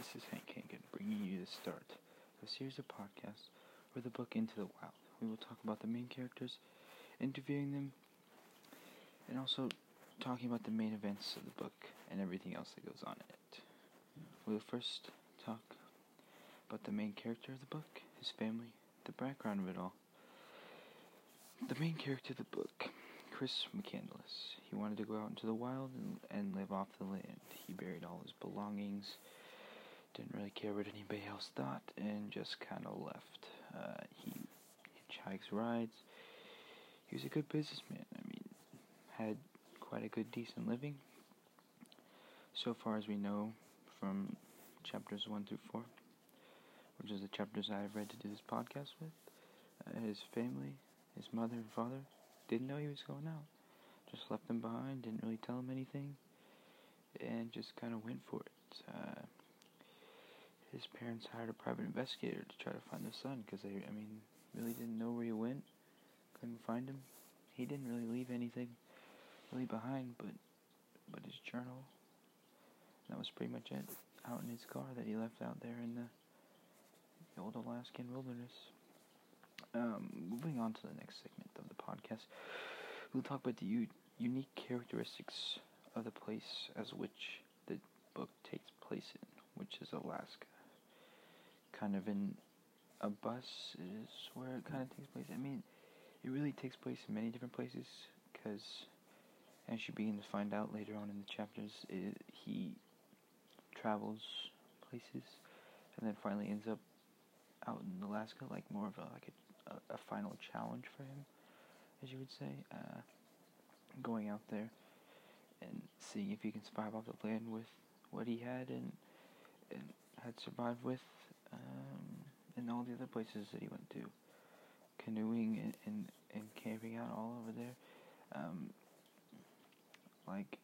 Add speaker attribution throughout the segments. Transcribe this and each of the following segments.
Speaker 1: this is Hank Hankin bringing you the start of a series of podcasts for the book Into the Wild. We will talk about the main characters, interviewing them, and also talking about the main events of the book and everything else that goes on in it. We will first talk about the main character of the book, his family, the background of it all. The main character of the book, Chris McCandless. He wanted to go out into the wild and, and live off the land. He buried all his belongings, didn't really care what anybody else thought, and just kind of left. Uh, he hitchhikes rides. He was a good businessman. I mean, had quite a good, decent living. So far as we know from chapters 1 through 4, which is the chapters I've read to do this podcast with, uh, his family, his mother and father, didn't know he was going out. Just left him behind, didn't really tell him anything, and just kind of went for it. Uh, his parents hired a private investigator to try to find the son because they, I mean, really didn't know where he went, couldn't find him. He didn't really leave anything really behind, but but his journal. That was pretty much it. Out in his car that he left out there in the, the old Alaskan wilderness. Um, moving on to the next segment of the podcast, we'll talk about the u- unique characteristics of the place as which the book takes place in, which is Alaska. Kind of in a bus is where it kind of takes place. I mean, it really takes place in many different places because, as you begin to find out later on in the chapters, it, he travels places and then finally ends up out in Alaska, like more of a like a a, a final challenge for him, as you would say. Uh, going out there and seeing if he can survive off the land with what he had and and had survived with, um, and all the other places that he went to, canoeing and and, and camping out all over there. Um, like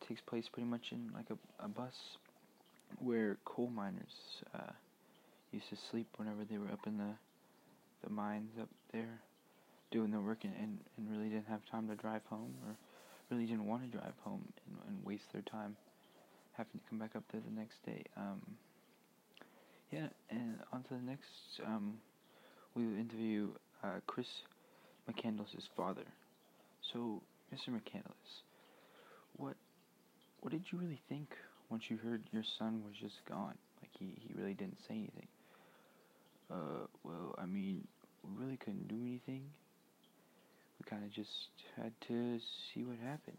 Speaker 1: it takes place pretty much in like a, a bus where coal miners uh, used to sleep whenever they were up in the the mines up there doing their work and, and, and really didn't have time to drive home or really didn't want to drive home and, and waste their time having to come back up there the next day. Um, yeah, and on to the next, um, we will interview uh, Chris McCandless' father. So, Mr. McCandless, what what did you really think once you heard your son was just gone? Like he, he really didn't say anything. Uh, well, I mean, we really couldn't do anything. We kind of just had to see what happened.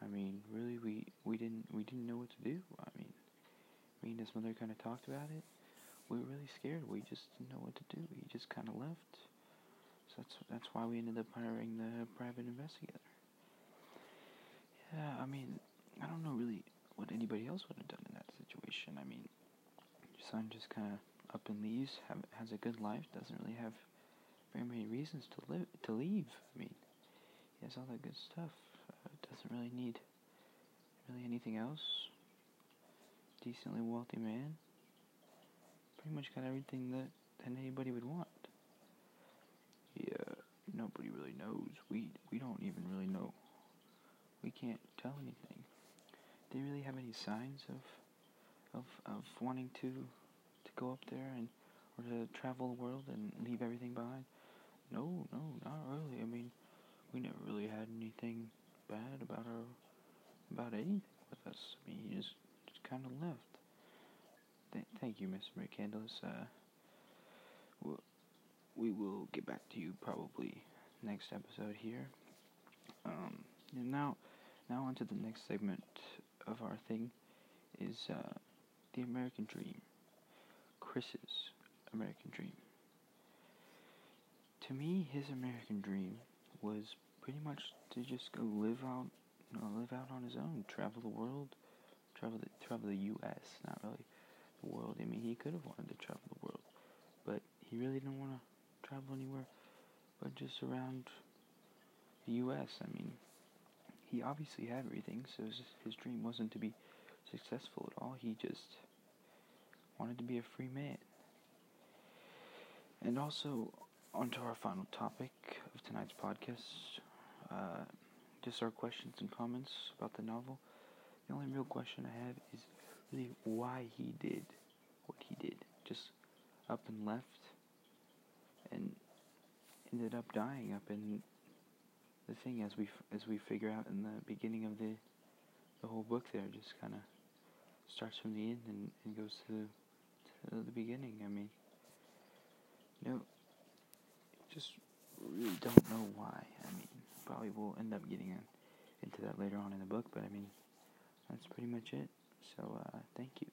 Speaker 1: I mean, really, we we didn't we didn't know what to do. I mean, me and his mother kind of talked about it. We were really scared. We just didn't know what to do. He just kind of left. So that's that's why we ended up hiring the private investigator. Yeah, I mean, I don't know really what anybody else would have done in that situation. I mean, your son just kind of up and leaves, have, has a good life, doesn't really have very many reasons to live to leave. I mean, he has all that good stuff. Uh, doesn't really need really anything else. Decently wealthy man. Pretty much got everything that, that anybody would want. Yeah, nobody really knows. We we don't even really know. We can't tell anything. You really have any signs of of of wanting to to go up there and or to travel the world and leave everything behind? No, no, not really. I mean, we never really had anything bad about our about anything with us. I mean, he just just kind of left. Th- thank you, Mr. McCandless. Uh, we'll, we will get back to you probably next episode here. Um, and now, now on to the next segment of our thing is uh, the American Dream. Chris's American Dream. To me, his American Dream was pretty much to just go live out, you know, live out on his own, travel the world, travel the travel the U.S. Not really the world. I mean, he could have wanted to travel the world, but he really didn't want to travel anywhere, but just around the U.S. I mean, he obviously had everything, so his, his dream wasn't to be successful at all. He just wanted to be a free man. And also, onto our final topic of tonight's podcast, uh, just our questions and comments about the novel. The only real question I have is really why he did what he did. Just up and left, and ended up dying up in the thing as we as we figure out in the beginning of the the whole book. There just kind of starts from the end and, and goes to, to the beginning. I mean, you know, just really don't know why. I mean, probably we'll end up getting in, into that later on in the book, but I mean, that's pretty much it. So, uh, thank you.